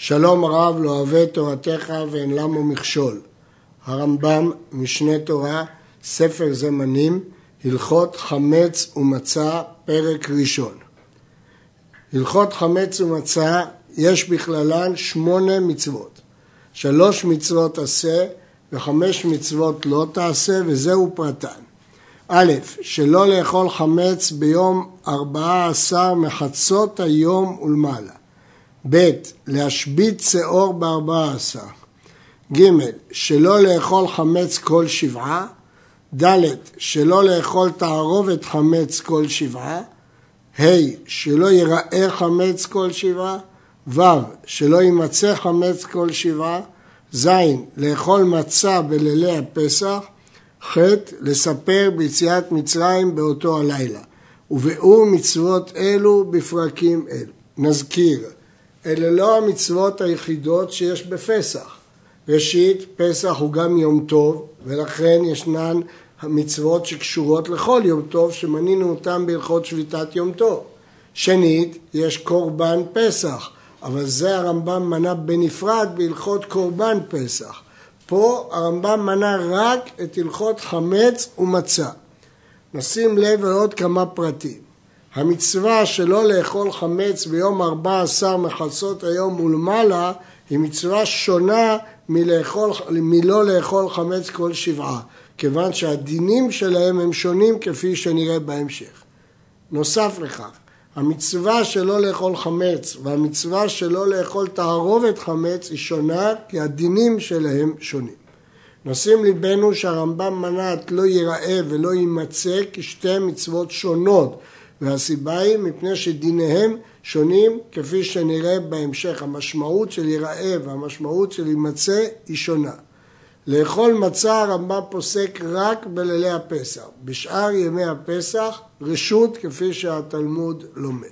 שלום רב לא אוהב תורתך ואין למו מכשול. הרמב"ם, משנה תורה, ספר זמנים, הלכות חמץ ומצה, פרק ראשון. הלכות חמץ ומצה, יש בכללן שמונה מצוות. שלוש מצוות עשה וחמש מצוות לא תעשה, וזהו פרטן. א', שלא לאכול חמץ ביום ארבעה עשר מחצות היום ולמעלה. ב', להשבית שאור בארבעה עשר. ג', שלא לאכול חמץ כל שבעה. ד', שלא לאכול תערובת חמץ כל שבעה. ה', שלא ייראה חמץ כל שבעה. ו', שלא יימצא חמץ כל שבעה. ז', לאכול מצה בלילי הפסח. ח', לספר ביציאת מצרים באותו הלילה. וביאור מצוות אלו בפרקים אלו. נזכיר, אלה לא המצוות היחידות שיש בפסח. ראשית, פסח הוא גם יום טוב, ולכן ישנן המצוות שקשורות לכל יום טוב, שמנינו אותם בהלכות שביתת יום טוב. שנית, יש קורבן פסח, אבל זה הרמב"ם מנה בנפרד בהלכות קורבן פסח. פה הרמב"ם מנה רק את הלכות חמץ ומצה. נשים לב לעוד כמה פרטים. המצווה שלא לאכול חמץ ביום 14 מחצות היום ולמעלה היא מצווה שונה מלאכול, מלא לאכול חמץ כל שבעה, כיוון שהדינים שלהם הם שונים כפי שנראה בהמשך. נוסף לכך, המצווה שלא לאכול חמץ והמצווה שלא לאכול תערובת חמץ היא שונה כי הדינים שלהם שונים. נשים ליבנו שהרמב"ם מנה את לא ייראה ולא יימצא כשתי מצוות שונות והסיבה היא מפני שדיניהם שונים כפי שנראה בהמשך. המשמעות של ייראה והמשמעות של יימצא היא שונה. לאכול מצה הרמב"ם פוסק רק בלילי הפסח. בשאר ימי הפסח רשות כפי שהתלמוד לומד.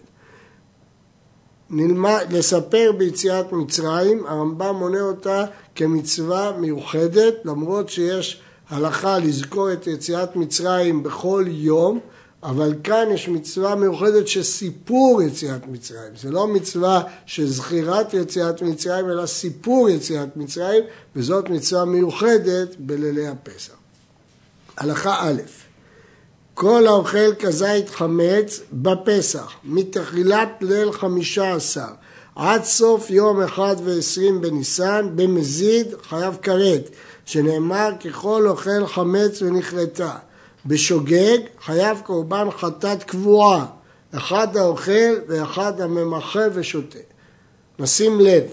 נלמד, לספר ביציאת מצרים, הרמב"ם מונה אותה כמצווה מיוחדת, למרות שיש הלכה לזכור את יציאת מצרים בכל יום, אבל כאן יש מצווה מיוחדת של סיפור יציאת מצרים. זה לא מצווה של זכירת יציאת מצרים, אלא סיפור יציאת מצרים, וזאת מצווה מיוחדת בלילי הפסח. הלכה א', כל האוכל כזית חמץ בפסח, מתחילת ליל חמישה עשר עד סוף יום אחד ועשרים בניסן, במזיד חייב כרת, שנאמר ככל אוכל חמץ ונכרתה. בשוגג חייב קורבן חטאת קבועה, אחד האוכל ואחד הממחה ושותה. נשים לב,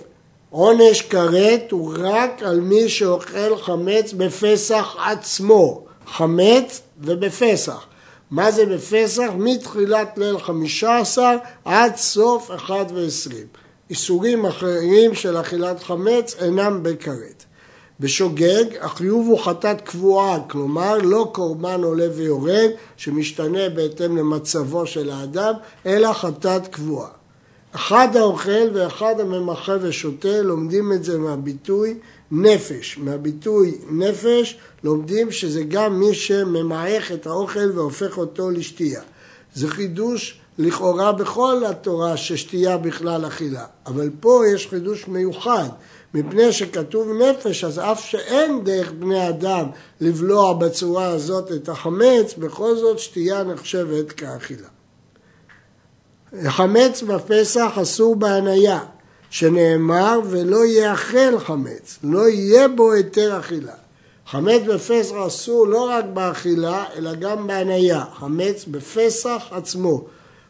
עונש כרת הוא רק על מי שאוכל חמץ בפסח עצמו, חמץ ובפסח. מה זה בפסח? מתחילת ליל חמישה עשר עד סוף אחד ועשרים. איסורים אחרים של אכילת חמץ אינם בכרת. בשוגג החיוב הוא חטאת קבועה, כלומר לא קורבן עולה ויורד שמשתנה בהתאם למצבו של האדם, אלא חטאת קבועה. אחד האוכל ואחד הממחה ושותה לומדים את זה מהביטוי נפש. מהביטוי נפש לומדים שזה גם מי שממעך את האוכל והופך אותו לשתייה. זה חידוש לכאורה בכל התורה ששתייה בכלל אכילה, אבל פה יש חידוש מיוחד. מפני שכתוב נפש, אז אף שאין דרך בני אדם לבלוע בצורה הזאת את החמץ, בכל זאת שתייה נחשבת כאכילה. חמץ בפסח אסור בהניה, שנאמר ולא יאכל חמץ, לא יהיה בו היתר אכילה. חמץ בפסח אסור לא רק באכילה, אלא גם בהניה. חמץ בפסח עצמו.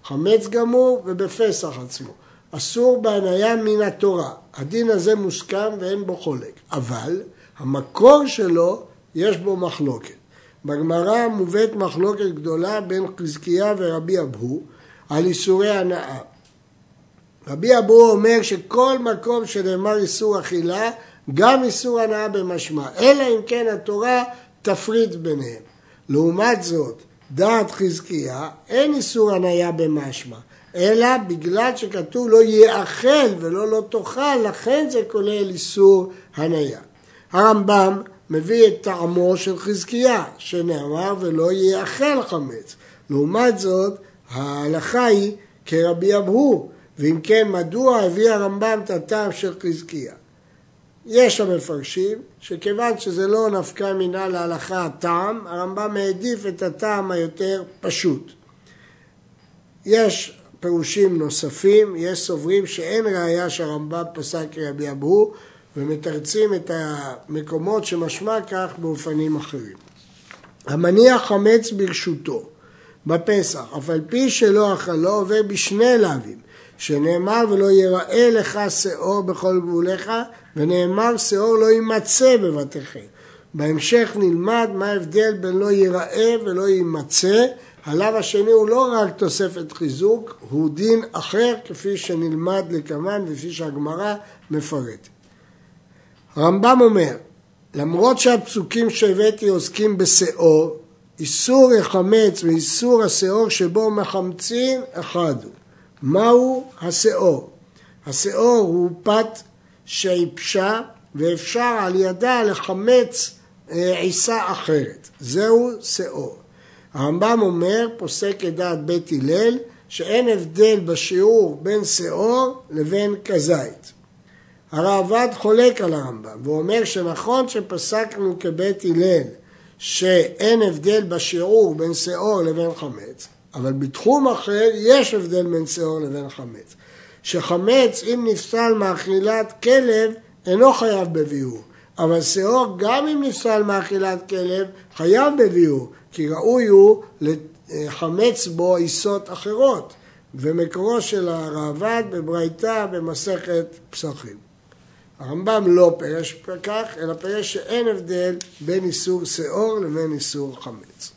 חמץ גמור ובפסח עצמו. אסור בהניה מן התורה. הדין הזה מוסכם ואין בו חולק, אבל המקור שלו יש בו מחלוקת. בגמרא מובאת מחלוקת גדולה בין חזקיה ורבי אבהו על איסורי הנאה. רבי אבהו אומר שכל מקום שנאמר איסור אכילה, גם איסור הנאה במשמע, אלא אם כן התורה תפריד ביניהם. לעומת זאת, דעת חזקיה, אין איסור הניה במשמע. אלא בגלל שכתוב לא יאכל ולא לא תאכל, לכן זה כולל איסור הניה. הרמב"ם מביא את טעמו של חזקיה, שנאמר ולא יאכל חמץ. לעומת זאת, ההלכה היא כרבי אבהו, ואם כן, מדוע הביא הרמב"ם את הטעם של חזקיה? יש המפרשים שכיוון שזה לא נפקא מינה להלכה הטעם, הרמב"ם העדיף את הטעם היותר פשוט. יש פירושים נוספים, יש סוברים שאין ראיה שהרמב"ם פסק רבי אבו ומתרצים את המקומות שמשמע כך באופנים אחרים. המניח חמץ ברשותו בפסח, אף על פי שלא אכלו עובר בשני לאווים, שנאמר ולא יראה לך שאור בכל גבוליך, ונאמר שאור לא יימצא בבתיכם. בהמשך נלמד מה ההבדל בין לא ייראה ולא יימצא. הלאו השני הוא לא רק תוספת חיזוק, הוא דין אחר כפי שנלמד לקמן וכפי שהגמרא מפרטת. הרמב"ם אומר, למרות שהפסוקים שהבאתי עוסקים בשאור, איסור החמץ ואיסור השאור שבו מחמצים אחד הוא. מהו השאור? השאור הוא פת שיבשה ואפשר על ידה לחמץ אה, עיסה אחרת. זהו שאור. הרמב"ם אומר, פוסק את דעת בית הלל, שאין הבדל בשיעור בין שאור לבין כזית. הראב"ד חולק על הרמב"ם ואומר שנכון שפסקנו כבית הלל שאין הבדל בשיעור בין שאור לבין חמץ, אבל בתחום אחר יש הבדל בין שאור לבין חמץ. שחמץ, אם נפסל מאכילת כלב, אינו חייב בביאור. אבל שאור, גם אם נפסל מאכילת כלב, חייב בביאור, כי ראוי הוא לחמץ בו עיסות אחרות. ומקורו של הראב"ד בברייתא במסכת פסחים. הרמב"ם לא פירש כך, אלא פירש שאין הבדל בין איסור שאור לבין איסור חמץ.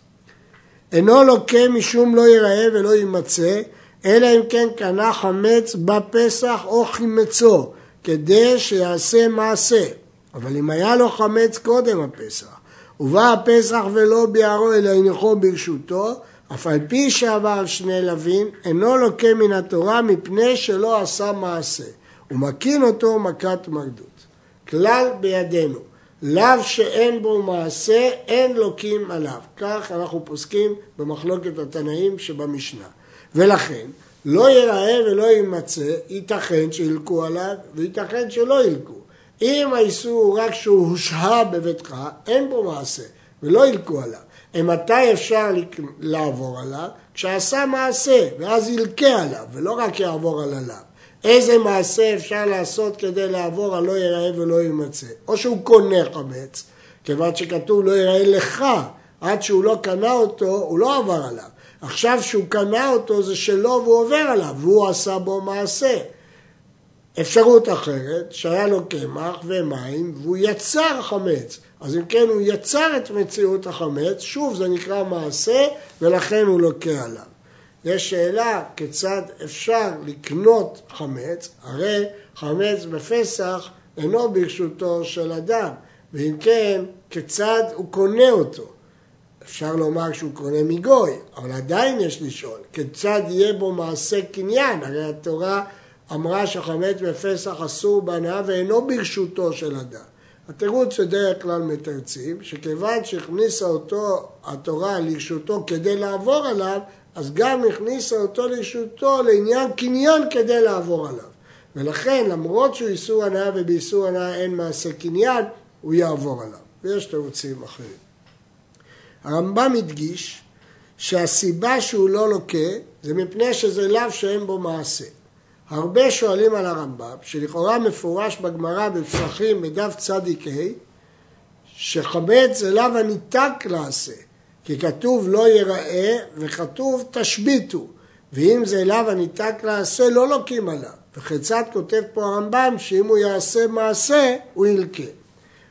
אינו לוקה משום לא ייראה ולא יימצא, אלא אם כן קנה חמץ בפסח או חימצו, כדי שיעשה מעשה. אבל אם היה לו חמץ קודם הפסח, ובא הפסח ולא ביערו אלא הניחו ברשותו, אף על פי שעבר שני לווין, אינו לוקה מן התורה מפני שלא עשה מעשה. הוא מקין אותו מכת מרדות. כלל בידינו, לאו שאין בו מעשה, אין לוקים עליו. כך אנחנו פוסקים במחלוקת התנאים שבמשנה. ולכן, לא ייראה ולא יימצא, ייתכן שילקו עליו וייתכן שלא ילקו. אם האיסור הוא רק שהוא הושהה בביתך, אין בו מעשה, ולא ילקו עליו. מתי אפשר לעבור עליו? כשעשה מעשה, ואז ילקה עליו, ולא רק יעבור על עליו. איזה מעשה אפשר לעשות כדי לעבור על לא ייראה ולא יימצא? או שהוא קונה חמץ, כיוון שכתוב לא ייראה לך, עד שהוא לא קנה אותו, הוא לא עבר עליו. עכשיו שהוא קנה אותו זה שלו והוא עובר עליו, והוא עשה בו מעשה. אפשרות אחרת, שהיה לו קמח ומים והוא יצר חמץ. אז אם כן הוא יצר את מציאות החמץ, שוב זה נקרא מעשה ולכן הוא לוקה עליו. יש שאלה כיצד אפשר לקנות חמץ, הרי חמץ בפסח אינו ברשותו של אדם, ואם כן, כיצד הוא קונה אותו? אפשר לומר שהוא קונה מגוי, אבל עדיין יש לשאול, כיצד יהיה בו מעשה קניין? הרי התורה אמרה שחמץ בפסח אסור בהנאה ואינו ברשותו של אדם. התירוץ שדרך כלל מתרצים, שכיוון שהכניסה אותו התורה לרשותו כדי לעבור עליו, אז גם הכניסה אותו לרשותו לעניין קניין כדי לעבור עליו. ולכן, למרות שהוא איסור הנאה ובאיסור הנאה אין מעשה קניין, הוא יעבור עליו. ויש תירוצים אחרים. הרמב"ם הדגיש שהסיבה שהוא לא לוקה זה מפני שזה לאו שאין בו מעשה. הרבה שואלים על הרמב"ם, שלכאורה מפורש בגמרא בפסחים בדף צדיק ה', שחמץ זה לאו הניתק לעשה. כי כתוב לא ייראה וכתוב תשביתו, ואם זה אליו הניתק לעשה לא לוקים עליו. וכיצד כותב פה הרמב"ם שאם הוא יעשה מעשה הוא ילקה.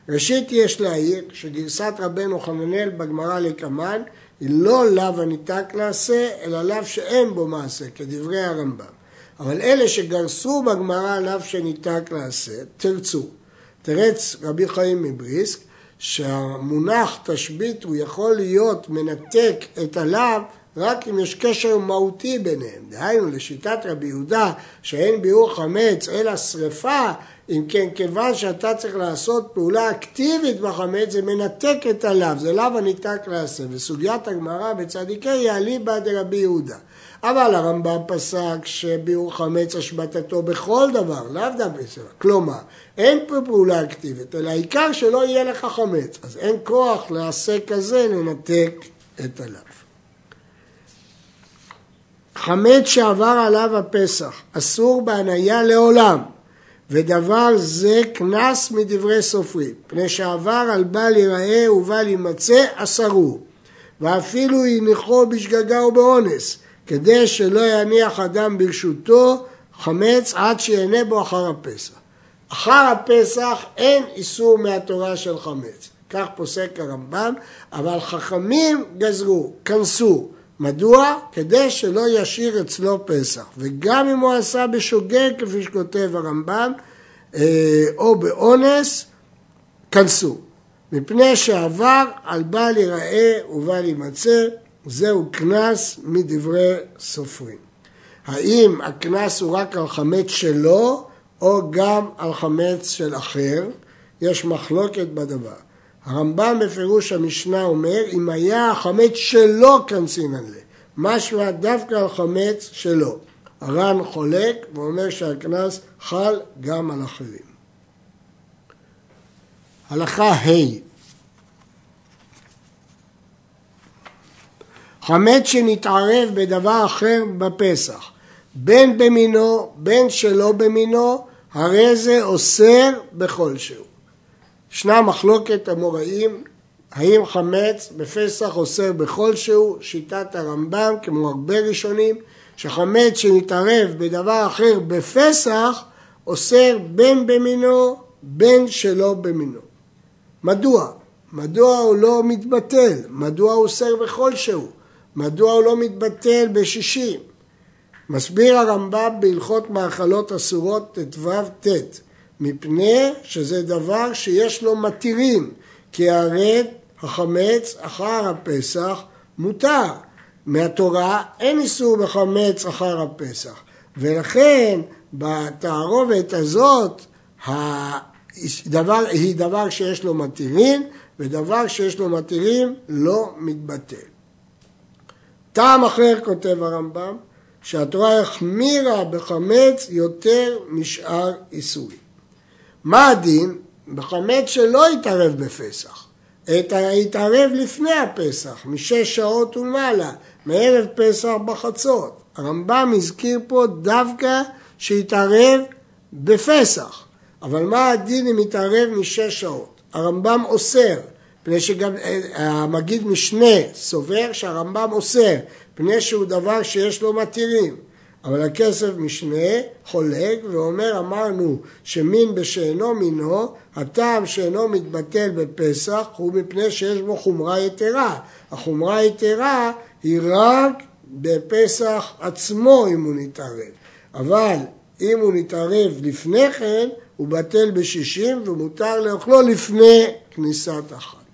ראשית יש להעיר שגרסת רבנו חננאל בגמרא לקמן היא לא לאו הניתק לעשה, אלא לאו שאין בו מעשה, כדברי הרמב"ם. אבל אלה שגרסו בגמרא לאו שניתק לעשה, תרצו. תרץ רבי חיים מבריסק שהמונח תשבית הוא יכול להיות מנתק את הלאו רק אם יש קשר מהותי ביניהם. דהיינו, לשיטת רבי יהודה, שאין ביאור חמץ אלא שרפה, אם כן, כיוון שאתה צריך לעשות פעולה אקטיבית בחמץ, זה מנתק את הלאו, זה לאו הניתק לעשה. וסוגיית הגמרא בצדיקי היא אליבא דרבי יהודה. אבל הרמב"ם פסק שביאור חמץ השבתתו בכל דבר, לאו דווקא, כלומר, אין פה פעולה אקטיבית, אלא העיקר שלא יהיה לך חמץ, אז אין כוח לעשה כזה לנתק את הלאו. חמץ שעבר עליו הפסח, אסור בהניה לעולם, ודבר זה קנס מדברי סופרים, פני שעבר על בל ייראה ובל יימצא, אסרו, ואפילו הניחו בשגגה ובאונס, כדי שלא יניח אדם ברשותו חמץ עד שיהנה בו אחר הפסח. אחר הפסח אין איסור מהתורה של חמץ, כך פוסק הרמב"ם, אבל חכמים גזרו, כנסו. מדוע? כדי שלא ישאיר אצלו פסח. וגם אם הוא עשה בשוגג, כפי שכותב הרמב"ם, אה, או באונס, כנסו. מפני שעבר על בל ייראה ובל יימצא, זהו קנס מדברי סופרים. האם הקנס הוא רק על חמץ שלו, או גם על חמץ של אחר? יש מחלוקת בדבר. הרמב"ם בפירוש המשנה אומר, אם היה החמץ שלו כנסינן לה, משמע דווקא על חמץ שלו. הר"ן חולק ואומר שהקנס חל גם על אחרים. הלכה ה' חמץ שנתערב בדבר אחר בפסח, בין במינו, בין שלא במינו, הרי זה אוסר בכל שהוא. ישנה מחלוקת המוראים, האם חמץ בפסח אוסר בכל שהוא, שיטת הרמב"ם, כמו הרבה ראשונים, שחמץ שנתערב בדבר אחר בפסח, אוסר בין במינו, בין שלא במינו. מדוע? מדוע הוא לא מתבטל? מדוע הוא אוסר בכל שהוא? מדוע הוא לא מתבטל בשישים? מסביר הרמב"ם בהלכות מאכלות אסורות ט"ו ט' מפני שזה דבר שיש לו מתירים כי הרי החמץ אחר הפסח מותר. מהתורה אין איסור בחמץ אחר הפסח. ולכן בתערובת הזאת הדבר, היא דבר שיש לו מתירים ודבר שיש לו מתירים לא מתבטל. טעם אחר כותב הרמב"ם, שהתורה החמירה בחמץ יותר משאר איסורים. מה הדין? בחמץ שלא יתערב בפסח, יתערב לפני הפסח, משש שעות ומעלה, מערב פסח בחצות. הרמב"ם הזכיר פה דווקא שיתערב בפסח, אבל מה הדין אם יתערב משש שעות? הרמב"ם אוסר פני שגם אה, המגיד משנה סובר שהרמב"ם אוסר, פני שהוא דבר שיש לו מתירים. אבל הכסף משנה חולק ואומר אמרנו שמין בשאינו מינו הטעם שאינו מתבטל בפסח הוא מפני שיש בו חומרה יתרה. החומרה היתרה היא רק בפסח עצמו אם הוא נתערב. אבל אם הוא נתערב לפני כן הוא בטל בשישים ומותר לאכלו לפני כניסת החג.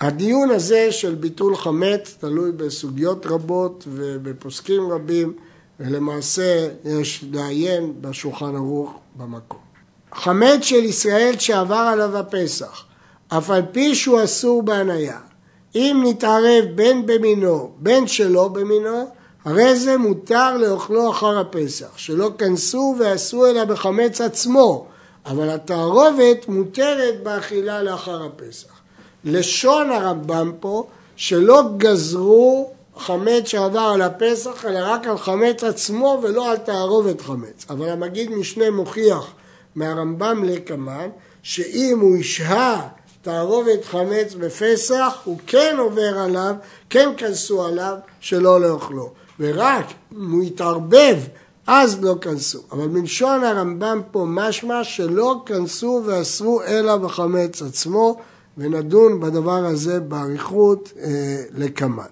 הדיון הזה של ביטול חמץ תלוי בסוגיות רבות ובפוסקים רבים ולמעשה יש לעיין בשולחן ערוך במקום. חמץ של ישראל שעבר עליו הפסח, אף על פי שהוא אסור בהניה, אם נתערב בין במינו בין שלא במינו, הרי זה מותר לאוכלו אחר הפסח, שלא כנסו ועשו אלא בחמץ עצמו, אבל התערובת מותרת באכילה לאחר הפסח. לשון הרמב"ם פה, שלא גזרו חמץ שעבר על הפסח, אלא רק על חמץ עצמו ולא על תערובת חמץ. אבל המגיד משנה מוכיח מהרמב"ם לקמן, שאם הוא ישהה תערובת חמץ בפסח, הוא כן עובר עליו, כן כנסו עליו, שלא לאכלו. ורק אם הוא יתערבב, אז לא כנסו. אבל מלשון הרמב"ם פה משמע שלא כנסו ואסרו אלא בחמץ עצמו, ונדון בדבר הזה באריכות אה, לקמן.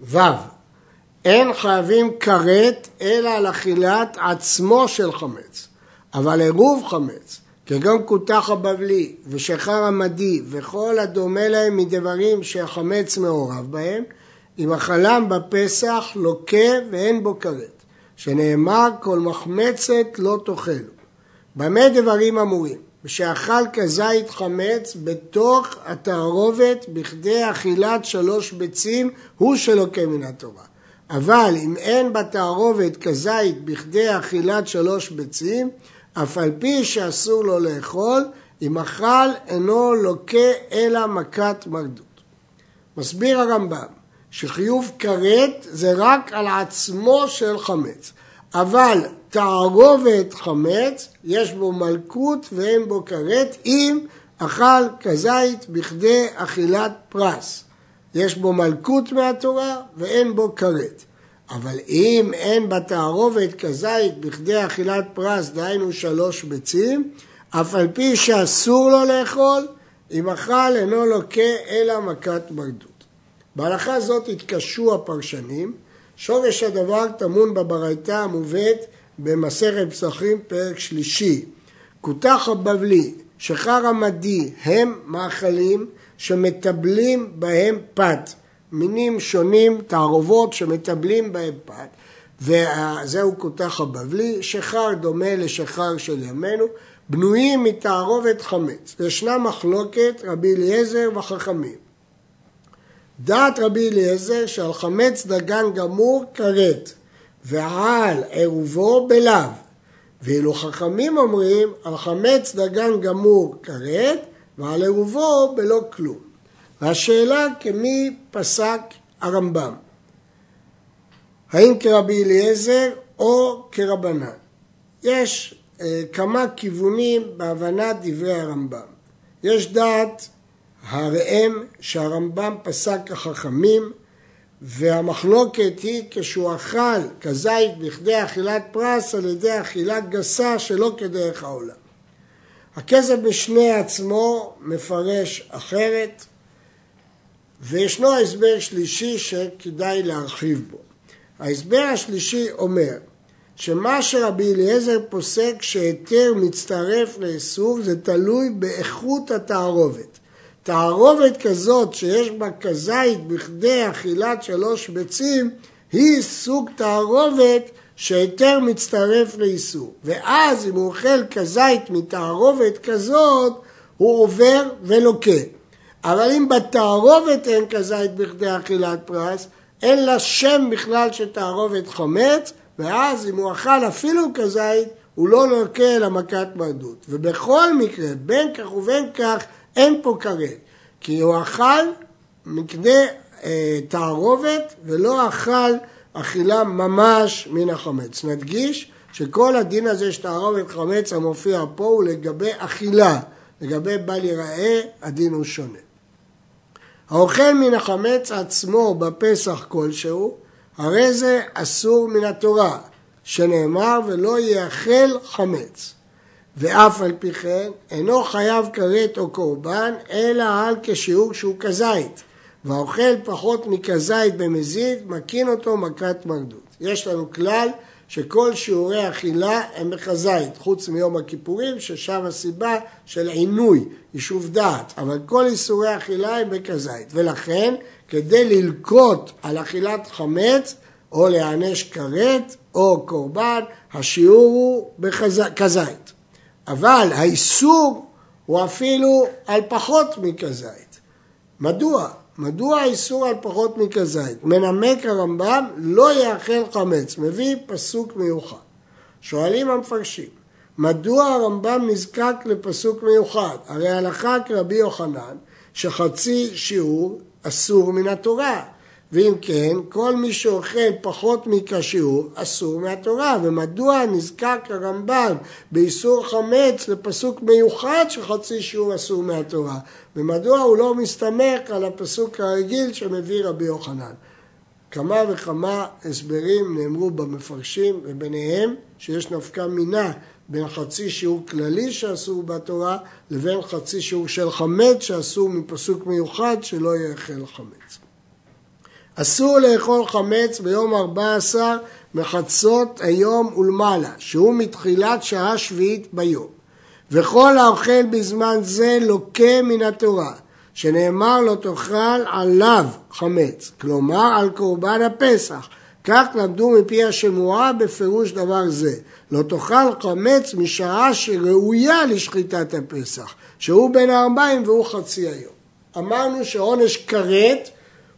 ו. אין חייבים כרת אלא על אכילת עצמו של חמץ, אבל עירוב חמץ, כגון כותח הבבלי ושחר המדי וכל הדומה להם מדברים שהחמץ מעורב בהם, אם אכלם בפסח לוקה ואין בו כרת. שנאמר כל מחמצת לא תאכלו. במה דברים אמורים? שאכל כזית חמץ בתוך התערובת בכדי אכילת שלוש ביצים הוא שלוקה מן התורה. אבל אם אין בתערובת כזית בכדי אכילת שלוש ביצים, אף על פי שאסור לו לאכול, אם אכל אינו לוקה אלא מכת מרדות. מסביר הרמב"ם שחיוב כרת זה רק על עצמו של חמץ, אבל תערובת חמץ יש בו מלכות ואין בו כרת אם אכל כזית בכדי אכילת פרס. יש בו מלכות מהתורה ואין בו כרת. אבל אם אין בתערובת כזית בכדי אכילת פרס, דהיינו שלוש ביצים, אף על פי שאסור לו לאכול, אם אכל אינו לוקה אלא מכת מרדות. בהלכה זאת התקשו הפרשנים, שורש הדבר טמון בברייתא המובאת במסכת פסחים פרק שלישי. כותח הבבלי, שחר המדי הם מאכלים שמטבלים בהם פת. מינים שונים, תערובות שמטבלים בהם פת, וזהו כותח הבבלי, שחר דומה לשחר של ימינו, בנויים מתערובת חמץ. ישנה מחלוקת רבי אליעזר וחכמים. דעת רבי אליעזר שעל חמץ דגן גמור כרת, ועל עירובו בלאו. ואילו חכמים אומרים על חמץ דגן גמור כרת, ועל עירובו בלא כלום. והשאלה כמי פסק הרמב"ם, האם כרבי אליעזר או כרבנן. יש אה, כמה כיוונים בהבנת דברי הרמב"ם. יש דעת הראם שהרמב"ם פסק כחכמים והמחלוקת היא כשהוא אכל כזית בכדי אכילת פרס על ידי אכילה גסה שלא כדרך העולם. הכסף בשני עצמו מפרש אחרת וישנו הסבר שלישי שכדאי להרחיב בו. ההסבר השלישי אומר שמה שרבי אליעזר פוסק שהיתר מצטרף לאיסור זה תלוי באיכות התערובת. תערובת כזאת שיש בה כזית בכדי אכילת שלוש ביצים היא סוג תערובת שהיתר מצטרף לאיסור. ואז אם הוא אוכל כזית מתערובת כזאת הוא עובר ולוקה. אבל אם בתערובת אין כזית בכדי אכילת פרס, אין לה שם בכלל של תערובת חמץ, ואז אם הוא אכל אפילו כזית, הוא לא לוקה אלא מכת מרדות. ובכל מקרה, בין כך ובין כך, אין פה כרת. כי הוא אכל מכדי אה, תערובת ולא אכל אכילה ממש מן החמץ. נדגיש שכל הדין הזה של תערובת חמץ המופיע פה הוא לגבי אכילה. לגבי בל ייראה, הדין הוא שונה. האוכל מן החמץ עצמו בפסח כלשהו, הרי זה אסור מן התורה, שנאמר ולא יאכל חמץ. ואף על פי כן אינו חייב כרת או קורבן, אלא על כשיעור שהוא כזית. והאוכל פחות מכזית במזיד, מקין אותו מכת מרדות. יש לנו כלל שכל שיעורי אכילה הם בכזית, חוץ מיום הכיפורים, ששם הסיבה של עינוי, יישוב דעת, אבל כל איסורי אכילה הם בכזית. ולכן, כדי ללקוט על אכילת חמץ, או להיענש כרת, או קורבן, השיעור הוא בכזית. אבל האיסור הוא אפילו על פחות מכזית. מדוע? מדוע האיסור על פחות מכזית? מנמק הרמב"ם לא יאכל חמץ, מביא פסוק מיוחד. שואלים המפרשים, מדוע הרמב"ם נזקק לפסוק מיוחד? הרי הלכה כרבי יוחנן שחצי שיעור אסור מן התורה. ואם כן, כל מי שאוכל פחות מכשיעור אסור מהתורה. ומדוע נזקק הרמב"ם באיסור חמץ לפסוק מיוחד שחצי שיעור אסור מהתורה? ומדוע הוא לא מסתמך על הפסוק הרגיל שמביא רבי יוחנן? כמה וכמה הסברים נאמרו במפרשים, וביניהם שיש נפקא מינה בין חצי שיעור כללי שאסור בתורה לבין חצי שיעור של חמץ שאסור מפסוק מיוחד שלא יאכל חמץ. אסור לאכול חמץ ביום 14 מחצות היום ולמעלה, שהוא מתחילת שעה שביעית ביום. וכל האוכל בזמן זה לוקה מן התורה, שנאמר לא תאכל עליו חמץ, כלומר על קורבן הפסח, כך למדו מפי השמועה בפירוש דבר זה. לא תאכל חמץ משעה שראויה לשחיטת הפסח, שהוא בין הארבעים והוא חצי היום. אמרנו שעונש כרת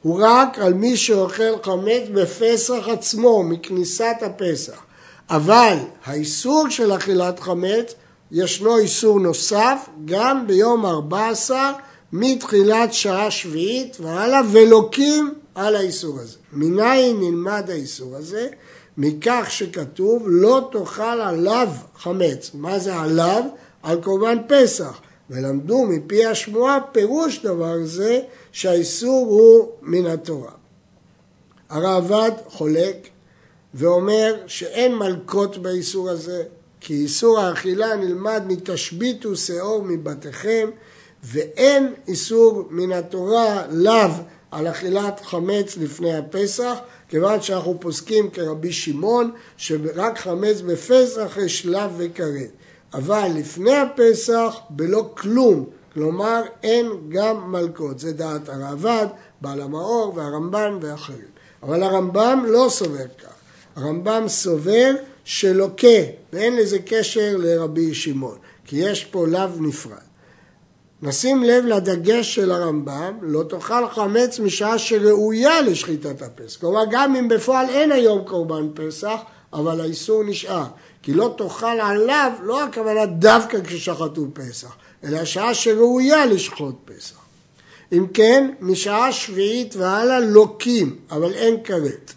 הוא רק על מי שאוכל חמץ בפסח עצמו, מכניסת הפסח. אבל האיסור של אכילת חמץ, ישנו איסור נוסף גם ביום 14 מתחילת שעה שביעית והלאה ולוקים על האיסור הזה. מניין נלמד האיסור הזה? מכך שכתוב לא תאכל עליו חמץ. מה זה עליו? על קורבן פסח. ולמדו מפי השמועה פירוש דבר זה שהאיסור הוא מן התורה. הרעב"ד חולק ואומר שאין מלקות באיסור הזה, כי איסור האכילה נלמד מתשביתו שאור מבתיכם, ואין איסור מן התורה לאו על אכילת חמץ לפני הפסח, כיוון שאנחנו פוסקים כרבי שמעון, שרק חמץ בפסח יש לאו וכרת. אבל לפני הפסח בלא כלום, כלומר אין גם מלכות, זה דעת הרעב"ד, בעל המאור והרמב"ן ואחרים. אבל הרמב"ם לא סובר כך, הרמב"ם סובר שלוקה, ואין לזה קשר לרבי שמעון, כי יש פה לאו נפרד. נשים לב לדגש של הרמב"ם, לא תאכל חמץ משעה שראויה לשחיטת הפסח. כלומר, גם אם בפועל אין היום קורבן פסח, אבל האיסור נשאר. כי לא תאכל עליו, לא הכוונה דווקא כששחטו פסח, אלא שעה שראויה לשחוט פסח. אם כן, משעה שביעית והלאה לוקים, אבל אין כרת.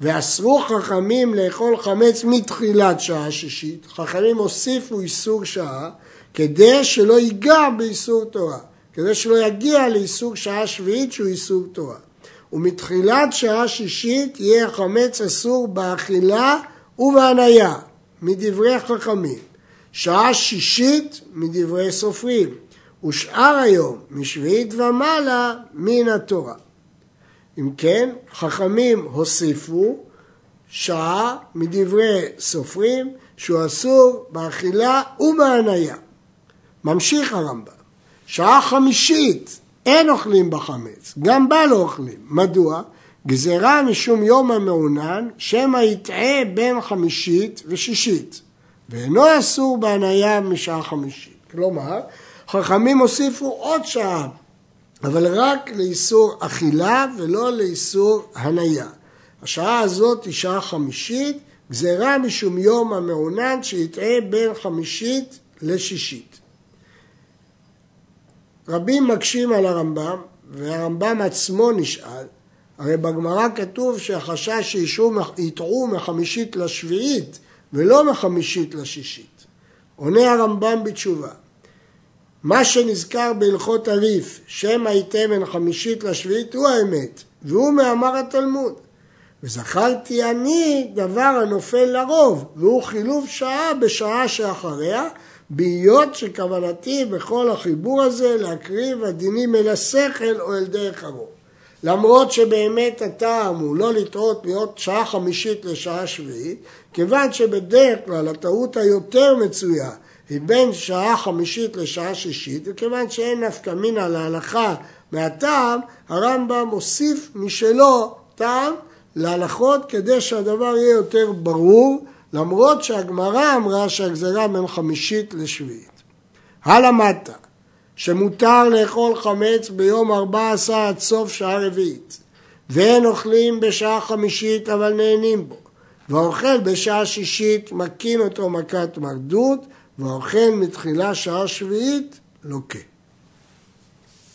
ואסרו חכמים לאכול חמץ מתחילת שעה שישית, חכמים הוסיפו איסור שעה כדי שלא ייגע באיסור תורה, כדי שלא יגיע לאיסור שעה שביעית שהוא איסור תורה. ומתחילת שעה שישית יהיה החמץ אסור באכילה ובהניה, מדברי חכמים. שעה שישית מדברי סופרים, ושאר היום משביעית ומעלה מן התורה. אם כן, חכמים הוסיפו שעה מדברי סופרים שהוא אסור באכילה ובהניה. ממשיך הרמב"ם, שעה חמישית אין אוכלים בחמץ, גם בה לא אוכלים. מדוע? גזירה משום יום המעונן, שמא יטעה בין חמישית ושישית, ואינו אסור בהניה משעה חמישית. כלומר, חכמים הוסיפו עוד שעה, אבל רק לאיסור אכילה ולא לאיסור הניה. השעה הזאת היא שעה חמישית, גזירה משום יום המעונן שיטעה בין חמישית לשישית. רבים מקשים על הרמב"ם, והרמב"ם עצמו נשאל, הרי בגמרא כתוב שהחשש שיטעו מחמישית לשביעית ולא מחמישית לשישית. עונה הרמב"ם בתשובה, מה שנזכר בהלכות הריף, שמא ייתה מן חמישית לשביעית, הוא האמת, והוא מאמר התלמוד. וזכרתי אני דבר הנופל לרוב, והוא חילוף שעה בשעה שאחריה, בהיות שכוונתי בכל החיבור הזה להקריב הדינים אל השכל או אל דרך הרוב. למרות שבאמת הטעם הוא לא לטעות מעוד שעה חמישית לשעה שביעית, כיוון שבדרך כלל הטעות היותר מצויה היא בין שעה חמישית לשעה שישית, וכיוון שאין נפקא מינה להלכה מהטעם, הרמב"ם מוסיף משלו טעם להלכות כדי שהדבר יהיה יותר ברור, למרות שהגמרא אמרה שהגזרה בין חמישית לשביעית. הלמדת שמותר לאכול חמץ ביום ארבע עשר עד סוף שעה רביעית, ואין אוכלים בשעה חמישית אבל נהנים בו, והאוכל בשעה שישית מקין אותו מכת מרדות, והאוכל מתחילה שעה שביעית לוקה.